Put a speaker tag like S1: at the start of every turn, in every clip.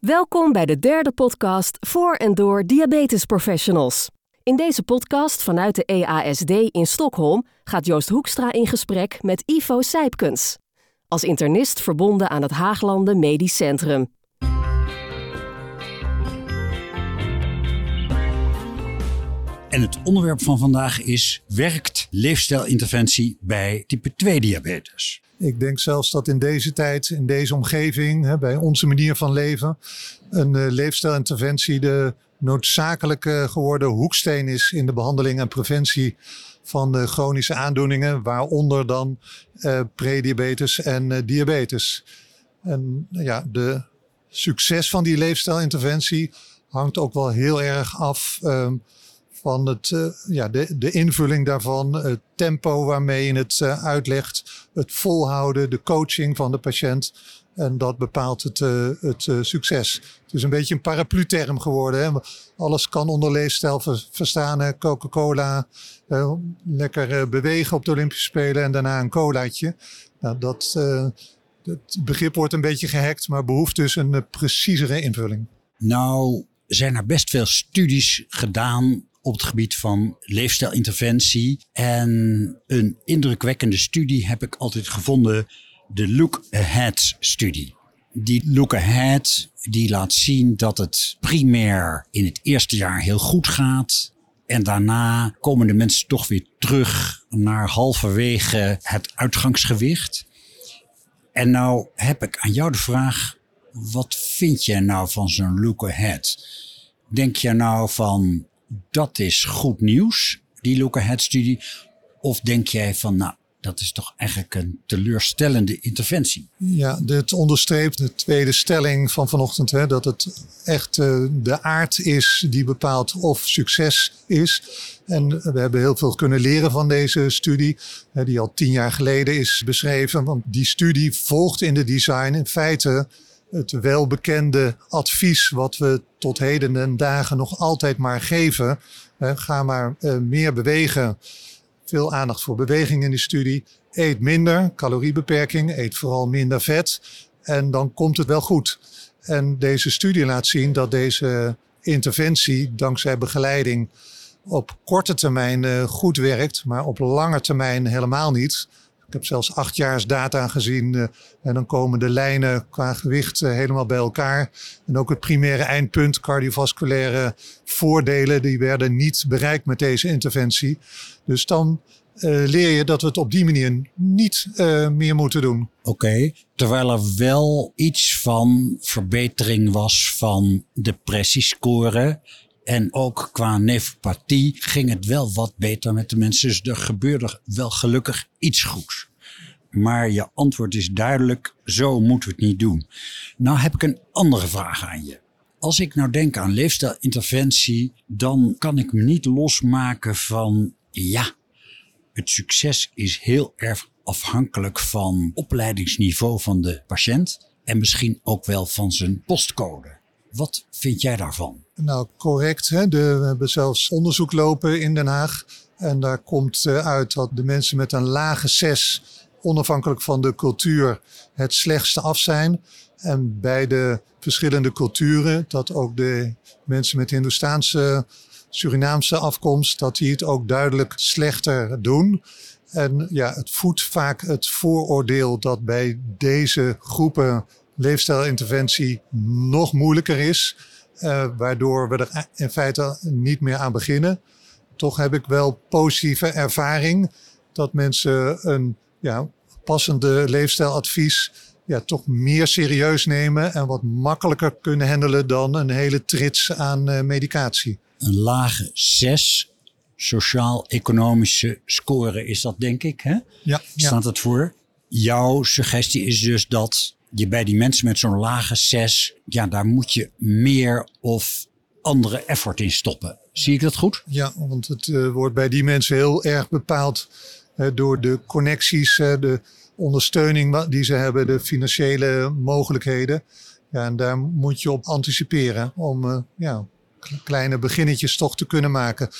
S1: Welkom bij de derde podcast voor en door diabetesprofessionals. In deze podcast vanuit de EASD in Stockholm gaat Joost Hoekstra in gesprek met Ivo Sijpkens. Als internist verbonden aan het Haaglanden Medisch Centrum.
S2: En het onderwerp van vandaag is: werkt leefstijlinterventie bij type 2 diabetes?
S3: Ik denk zelfs dat in deze tijd, in deze omgeving, hè, bij onze manier van leven, een uh, leefstijlinterventie de noodzakelijke geworden hoeksteen is in de behandeling en preventie van de chronische aandoeningen, waaronder dan uh, prediabetes en diabetes. En ja, de succes van die leefstijlinterventie hangt ook wel heel erg af um, van het, uh, ja, de, de invulling daarvan, het tempo waarmee je het uh, uitlegt, het volhouden, de coaching van de patiënt. En dat bepaalt het, uh, het succes. Het is een beetje een paraplu-term geworden. Hè? Alles kan onder leefstijl ver, verstaan. Coca-Cola, lekker bewegen op de Olympische Spelen en daarna een colaatje. Nou, dat, het begrip wordt een beetje gehackt, maar behoeft dus een preciezere invulling.
S2: Nou, zijn er best veel studies gedaan op het gebied van leefstijlinterventie. En een indrukwekkende studie heb ik altijd gevonden, de Look Ahead studie. Die Look Ahead die laat zien dat het primair in het eerste jaar heel goed gaat. En daarna komen de mensen toch weer terug naar halverwege het uitgangsgewicht. En nou heb ik aan jou de vraag, wat vind jij nou van zo'n look ahead? Denk je nou van, dat is goed nieuws, die look ahead studie? Of denk jij van, nou, dat is toch eigenlijk een teleurstellende interventie.
S3: Ja, dit onderstreept de tweede stelling van vanochtend. Hè, dat het echt uh, de aard is die bepaalt of succes is. En we hebben heel veel kunnen leren van deze studie. Hè, die al tien jaar geleden is beschreven. Want die studie volgt in de design in feite het welbekende advies wat we tot heden en dagen nog altijd maar geven. Hè, ga maar uh, meer bewegen veel aandacht voor beweging in de studie. Eet minder, caloriebeperking, eet vooral minder vet. En dan komt het wel goed. En deze studie laat zien dat deze interventie, dankzij begeleiding, op korte termijn uh, goed werkt, maar op lange termijn helemaal niet. Ik heb zelfs acht jaar data gezien uh, en dan komen de lijnen qua gewicht uh, helemaal bij elkaar. En ook het primaire eindpunt, cardiovasculaire voordelen, die werden niet bereikt met deze interventie. Dus dan uh, leer je dat we het op die manier niet meer moeten doen.
S2: Oké, terwijl er wel iets van verbetering was van depressiescore. En ook qua nefropathie ging het wel wat beter met de mensen. Dus er gebeurde wel gelukkig iets goeds. Maar je antwoord is duidelijk, zo moeten we het niet doen. Nou heb ik een andere vraag aan je. Als ik nou denk aan leefstijlinterventie, dan kan ik me niet losmaken van, ja, het succes is heel erg afhankelijk van opleidingsniveau van de patiënt en misschien ook wel van zijn postcode. Wat vind jij daarvan?
S3: Nou, correct. Hè? De, we hebben zelfs onderzoek lopen in Den Haag. En daar komt eh, uit dat de mensen met een lage 6, onafhankelijk van de cultuur, het slechtste af zijn. En bij de verschillende culturen, dat ook de mensen met Hindoestaanse, Surinaamse afkomst, dat die het ook duidelijk slechter doen. En ja, het voedt vaak het vooroordeel dat bij deze groepen leefstijlinterventie nog moeilijker is. Uh, waardoor we er in feite niet meer aan beginnen. Toch heb ik wel positieve ervaring dat mensen een ja, passende leefstijladvies ja, toch meer serieus nemen en wat makkelijker kunnen handelen dan een hele trits aan uh, medicatie.
S2: Een lage 6 sociaal-economische score is dat, denk ik. Hè?
S3: Ja,
S2: Staat het voor? Jouw suggestie is dus dat je bij die mensen met zo'n lage 6, ja, daar moet je meer of andere effort in stoppen. Zie ik dat goed?
S3: Ja, want het uh, wordt bij die mensen heel erg bepaald uh, door de connecties, uh, de ondersteuning die ze hebben, de financiële mogelijkheden. Ja, en daar moet je op anticiperen om ja, kleine beginnetjes toch te kunnen maken.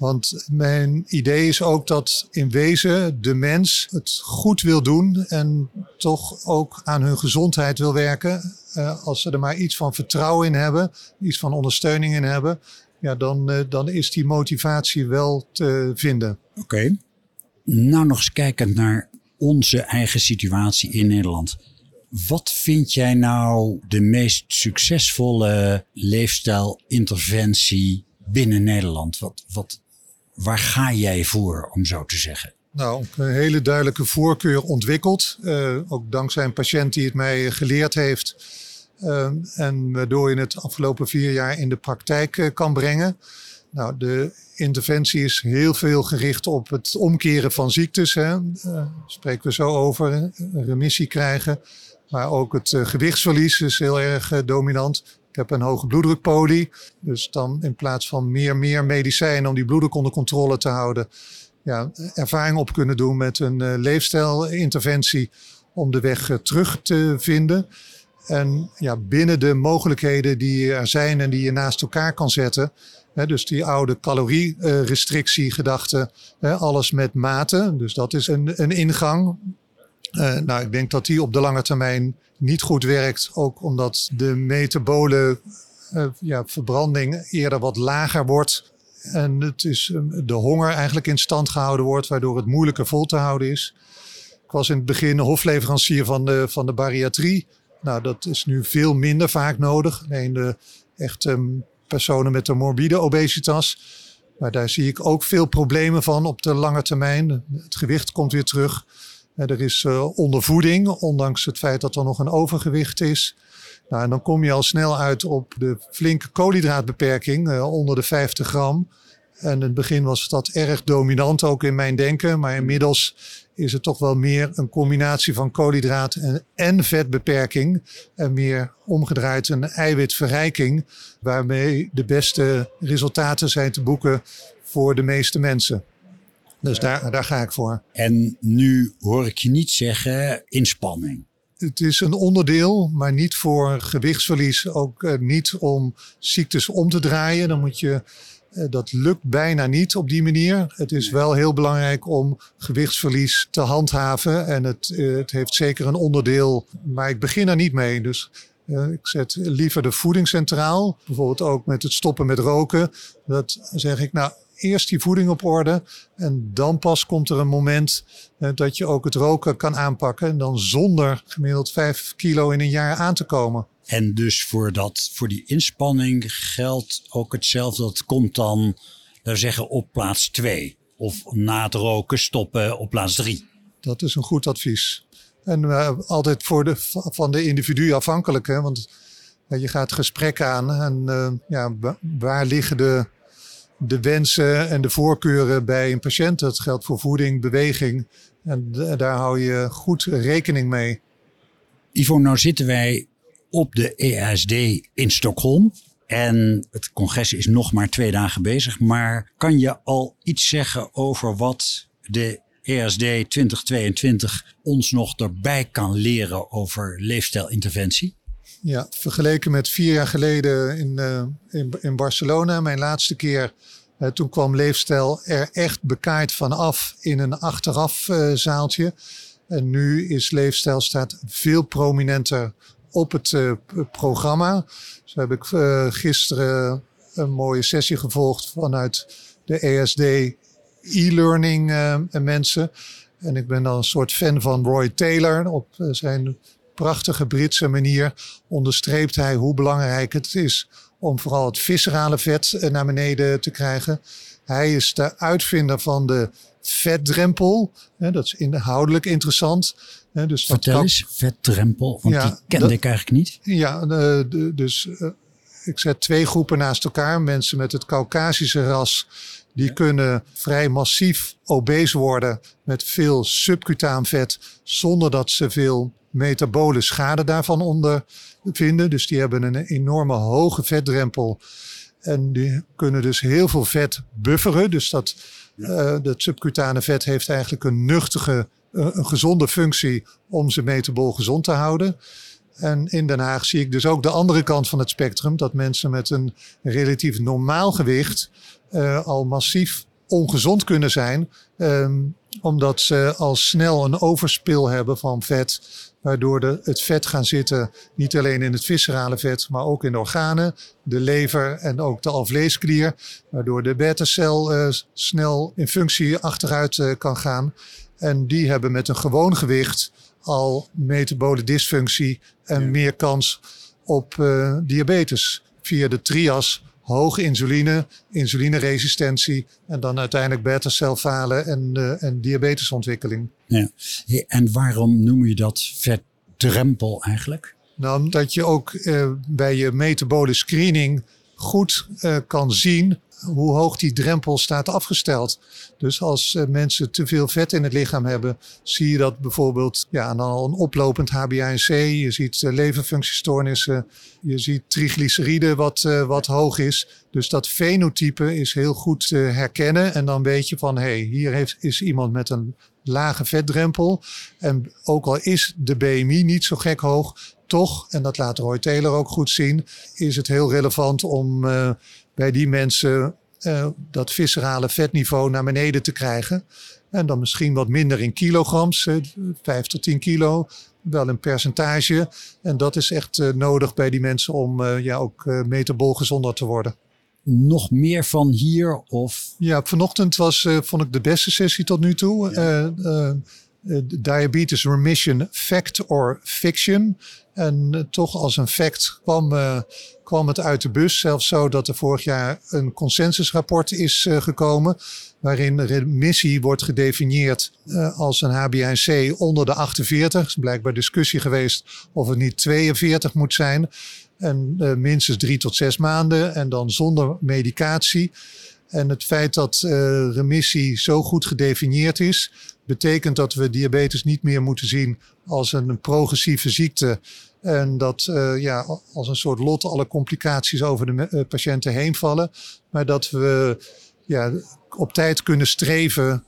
S3: Want mijn idee is ook dat in wezen de mens het goed wil doen en toch ook aan hun gezondheid wil werken. Uh, als ze er maar iets van vertrouwen in hebben, iets van ondersteuning in hebben, ja, dan, uh, dan is die motivatie wel te vinden.
S2: Oké. Nou nog eens kijkend naar onze eigen situatie in Nederland. Wat vind jij nou de meest succesvolle leefstijlinterventie binnen Nederland? Wat, wat, waar ga jij voor, om zo te zeggen?
S3: Nou, een hele duidelijke voorkeur ontwikkeld. Uh, ook dankzij een patiënt die het mij geleerd heeft. Uh, en waardoor je het afgelopen vier jaar in de praktijk uh, kan brengen. Nou, de interventie is heel veel gericht op het omkeren van ziektes. Hè. spreken we zo over. Remissie krijgen. Maar ook het gewichtsverlies is heel erg dominant. Ik heb een hoge bloeddrukpolie. Dus dan in plaats van meer, meer medicijnen om die bloeddruk onder controle te houden. Ja, ervaring op kunnen doen met een uh, leefstijlinterventie om de weg uh, terug te vinden. En ja, binnen de mogelijkheden die er zijn en die je naast elkaar kan zetten. Hè, dus die oude calorierestrictiegedachte, alles met mate. Dus dat is een, een ingang. Uh, nou, ik denk dat die op de lange termijn niet goed werkt. Ook omdat de metabole uh, ja, verbranding eerder wat lager wordt. En het is um, de honger eigenlijk in stand gehouden wordt, waardoor het moeilijker vol te houden is. Ik was in het begin hofleverancier van de, van de bariatrie. Nou, dat is nu veel minder vaak nodig. Alleen de echt um, personen met een morbide obesitas. Maar daar zie ik ook veel problemen van op de lange termijn. Het gewicht komt weer terug. Er is uh, ondervoeding, ondanks het feit dat er nog een overgewicht is. Nou, en dan kom je al snel uit op de flinke koolhydraatbeperking, uh, onder de 50 gram. En in het begin was dat erg dominant ook in mijn denken. Maar inmiddels is het toch wel meer een combinatie van koolhydraat en vetbeperking. En meer omgedraaid een eiwitverrijking. Waarmee de beste resultaten zijn te boeken voor de meeste mensen. Dus daar, daar ga ik voor.
S2: En nu hoor ik je niet zeggen inspanning.
S3: Het is een onderdeel, maar niet voor gewichtsverlies. Ook uh, niet om ziektes om te draaien. Dan moet je, uh, dat lukt bijna niet op die manier. Het is wel heel belangrijk om gewichtsverlies te handhaven. En het, uh, het heeft zeker een onderdeel, maar ik begin er niet mee. Dus ik zet liever de voeding centraal. Bijvoorbeeld ook met het stoppen met roken. Dat zeg ik, nou, eerst die voeding op orde. En dan pas komt er een moment eh, dat je ook het roken kan aanpakken. En dan zonder gemiddeld 5 kilo in een jaar aan te komen.
S2: En dus voor, dat, voor die inspanning geldt ook hetzelfde. Dat komt dan, laten we zeggen, op plaats 2. Of na het roken stoppen op plaats 3.
S3: Dat is een goed advies. En uh, altijd voor de, van de individu afhankelijk. Hè? Want uh, je gaat gesprek aan en uh, ja, waar liggen de de wensen en de voorkeuren bij een patiënt. Dat geldt voor voeding, beweging. En daar hou je goed rekening mee.
S2: Ivo, nou zitten wij op de EASD in Stockholm. En het congres is nog maar twee dagen bezig. Maar kan je al iets zeggen over wat de ESD 2022 ons nog erbij kan leren over leefstijlinterventie?
S3: Ja, vergeleken met vier jaar geleden in, uh, in, in, Barcelona, mijn laatste keer, uh, toen kwam leefstijl er echt bekaaid vanaf in een achteraf uh, zaaltje. En nu is leefstijl staat veel prominenter op het programma. Zo heb ik gisteren een mooie sessie gevolgd vanuit de ESD e-learning mensen. En ik ben dan een soort fan van Roy Taylor op zijn prachtige Britse manier onderstreept hij hoe belangrijk het is om vooral het viscerale vet eh, naar beneden te krijgen. Hij is de uitvinder van de vetdrempel. Dat is inhoudelijk interessant.
S2: Dus Vertel eens, vetdrempel, want die kende ik eigenlijk niet.
S3: Ja, dus eh, ik zet twee groepen naast elkaar. Mensen met het Caucasische ras, die kunnen vrij massief obese worden met veel subcutaan vet, zonder dat ze veel metabole schade daarvan ondervinden. Dus die hebben een enorme hoge vetdrempel. En die kunnen dus heel veel vet bufferen. Dus dat, uh, dat subcutane vet heeft eigenlijk een nuchtige, uh, een gezonde functie om ze metabol gezond te houden. En in Den Haag zie ik dus ook de andere kant van het spectrum. Dat mensen met een relatief normaal gewicht uh, al massief ongezond kunnen zijn. Um, omdat ze al snel een overspil hebben van vet. Waardoor de, het vet gaan zitten niet alleen in het viscerale vet, maar ook in de organen, de lever en ook de alvleesklier. Waardoor de beta-cel uh, snel in functie achteruit uh, kan gaan. En die hebben met een gewoon gewicht al metabole dysfunctie en ja. meer kans op uh, diabetes. Via de trias hoge insuline, insulineresistentie en dan uiteindelijk beta-celfalen en, uh, en diabetesontwikkeling.
S2: Ja. En waarom noem je dat vetdrempel eigenlijk?
S3: Nou, omdat je ook uh, bij je metabole screening goed uh, kan zien hoe hoog die drempel staat afgesteld. Dus als uh, mensen te veel vet in het lichaam hebben, zie je dat bijvoorbeeld ja, dan al een oplopend HbA1c. Je ziet uh, leverfunctiestoornissen, je ziet triglyceride wat, wat hoog is. Dus dat fenotype is heel goed te herkennen. En dan weet je van, hé, hey, hier heeft, is iemand met een lage vetdrempel. En ook al is de BMI niet zo gek hoog, toch, en dat laat Roy Taylor ook goed zien, is het heel relevant om uh, bij die mensen uh, dat viscerale vetniveau naar beneden te krijgen. En dan misschien wat minder in kilograms, uh, 5 tot 10 kilo, wel een percentage. En dat is echt nodig bij die mensen om ja, ook metabol gezonder te worden.
S2: Nog meer van hier? Of?
S3: Ja, vanochtend was, vond ik de beste sessie tot nu toe. Ja. Diabetes remission fact or fiction. En uh, toch als een fact kwam, uh, kwam het uit de bus. Zelfs zo dat er vorig jaar een consensusrapport is gekomen. Waarin remissie wordt gedefinieerd als een HbA1c onder de 48. Er is blijkbaar discussie geweest of het niet 42 moet zijn. En minstens drie tot zes maanden. En dan zonder medicatie. En het feit dat remissie zo goed gedefinieerd is, betekent dat we diabetes niet meer moeten zien als een progressieve ziekte. En dat uh, ja, als een soort lot alle complicaties over de uh, patiënten heen vallen. Maar dat we ja, op tijd kunnen streven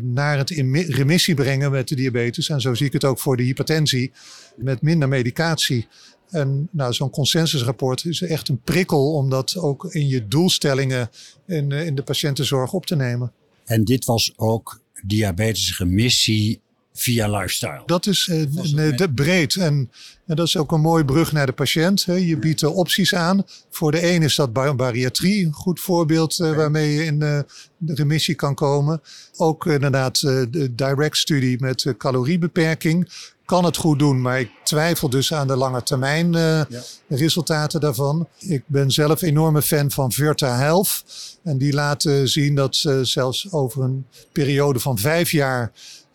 S3: naar het in remissie brengen met de diabetes. En zo zie ik het ook voor de hypertensie. Met minder medicatie. En nou, zo'n consensusrapport is echt een prikkel om dat ook in je doelstellingen in, in de patiëntenzorg op te nemen.
S2: En dit was ook diabetesremissie via lifestyle.
S3: Dat is uh, breed en, en, dat is ook een mooie brug naar de patiënt. Hè. Je biedt uh, opties aan. Voor de een is dat bar bariatrie, een goed voorbeeld uh, waarmee je in de remissie kan komen. Ook inderdaad de direct studie met caloriebeperking kan het goed doen, maar ik twijfel dus aan de lange termijn uh, ja. resultaten daarvan. Ik ben zelf enorme fan van Virta Health. En die laten zien dat ze zelfs over een periode van vijf jaar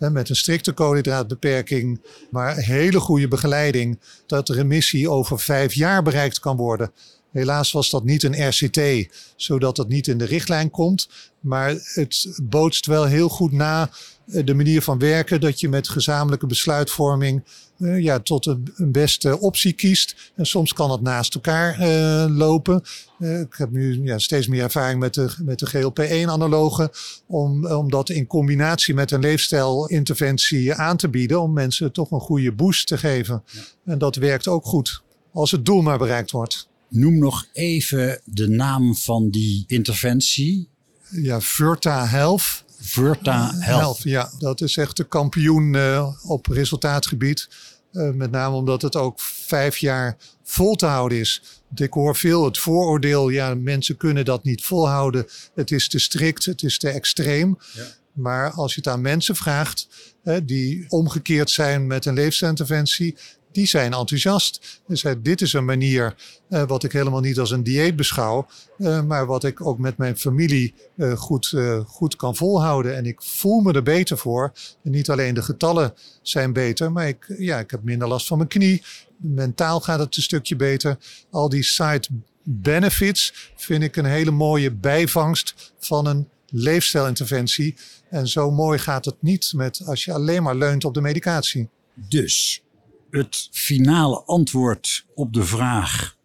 S3: met een strikte koolhydraatbeperking, maar hele goede begeleiding, dat de remissie over vijf jaar bereikt kan worden. Helaas was dat niet een RCT, zodat het niet in de richtlijn komt. Maar het bootst wel heel goed na eh, de manier van werken dat je met gezamenlijke besluitvorming uh, ja, tot een, een, beste optie kiest. En soms kan het naast elkaar uh, lopen. Uh, ik heb nu ja, steeds meer ervaring met de, met de GLP-1-analogen. Om, om dat in combinatie met een leefstijlinterventie aan te bieden. Om mensen toch een goede boost te geven. Ja. En dat werkt ook goed. Als het doel maar bereikt wordt.
S2: Noem nog even de naam van die interventie.
S3: Ja, Virta Health.
S2: Virta Health. Health.
S3: Ja, dat is echt de kampioen uh, op resultaatgebied. Uh, met name omdat het ook vijf jaar vol te houden is. Ik hoor veel het vooroordeel, ja, mensen kunnen dat niet volhouden. Het is te strikt, het is te extreem. Ja. Maar als je het aan mensen vraagt, hè, die omgekeerd zijn met een leefstijlinterventie, die zijn enthousiast. Dus uh, dit is een manier uh, wat ik helemaal niet als een dieet beschouw, uh, maar wat ik ook met mijn familie goed, goed kan volhouden. En ik voel me er beter voor. En niet alleen de getallen zijn beter, maar ik, ja, ik heb minder last van mijn knie. Mentaal gaat het een stukje beter. Al die side benefits vind ik een hele mooie bijvangst van een leefstijlinterventie. En zo mooi gaat het niet met als je alleen maar leunt op de medicatie.
S2: Dus het finale antwoord op de vraag: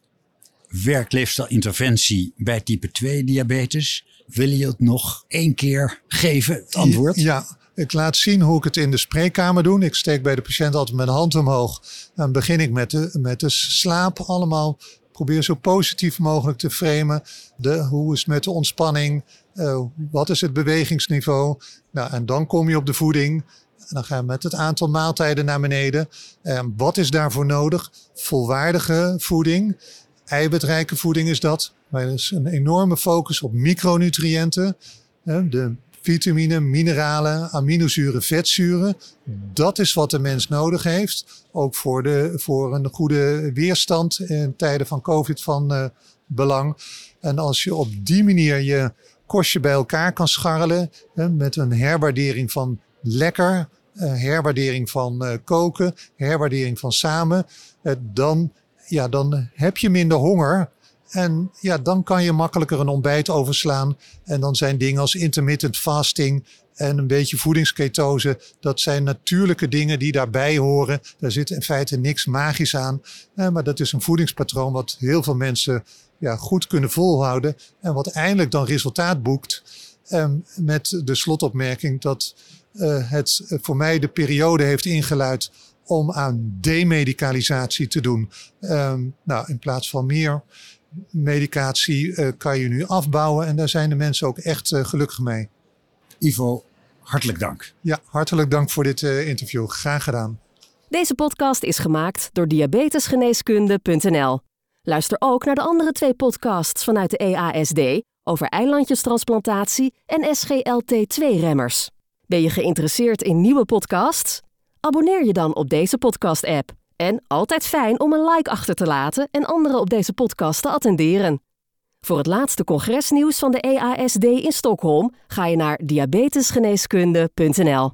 S2: werkt leefstijlinterventie bij type 2 diabetes? Wil je het nog één keer geven, het antwoord?
S3: Ja, Ik laat zien hoe ik het in de spreekkamer doe. Ik steek bij de patiënt altijd mijn hand omhoog. Dan begin ik met de, met de slaap allemaal. Probeer zo positief mogelijk te framen. De, hoe is het met de ontspanning? Uh, wat is het bewegingsniveau? Nou, en dan kom je op de voeding. En dan gaan we met het aantal maaltijden naar beneden. En wat is daarvoor nodig? Volwaardige voeding. Eiwitrijke voeding is dat. Maar er is een enorme focus op micronutriënten. De vitamine, mineralen, aminozuren, vetzuren. Dat is wat de mens nodig heeft. Ook voor, de, voor een goede weerstand in tijden van COVID van uh, belang. En als je op die manier je kostje bij elkaar kan scharrelen. Met een herwaardering van lekker, uh, herwaardering van uh, koken, herwaardering van samen. dan, ja, dan heb je minder honger. En ja, dan kan je makkelijker een ontbijt overslaan. En dan zijn dingen als intermittent fasting en een beetje voedingsketose. Dat zijn natuurlijke dingen die daarbij horen. Daar zit in feite niks magisch aan. Eh, maar dat is een voedingspatroon wat heel veel mensen ja, goed kunnen volhouden. En wat eindelijk dan resultaat boekt. Eh, met de slotopmerking dat het voor mij de periode heeft ingeluid om aan demedicalisatie te doen. Um, nou, in plaats van meer medicatie uh, kan je nu afbouwen. En daar zijn de mensen ook echt uh, gelukkig mee.
S2: Ivo, hartelijk dank.
S3: Ja, hartelijk dank voor dit uh, interview. Graag gedaan.
S1: Deze podcast is gemaakt door diabetesgeneeskunde.nl. Luister ook naar de andere twee podcasts vanuit de EASD over eilandjestransplantatie en SGLT2-remmers. Ben je geïnteresseerd in nieuwe podcasts? Abonneer je dan op deze podcast-app. En altijd fijn om een like achter te laten en anderen op deze podcast te attenderen. Voor het laatste congresnieuws van de EASD in Stockholm ga je naar diabetesgeneeskunde.nl.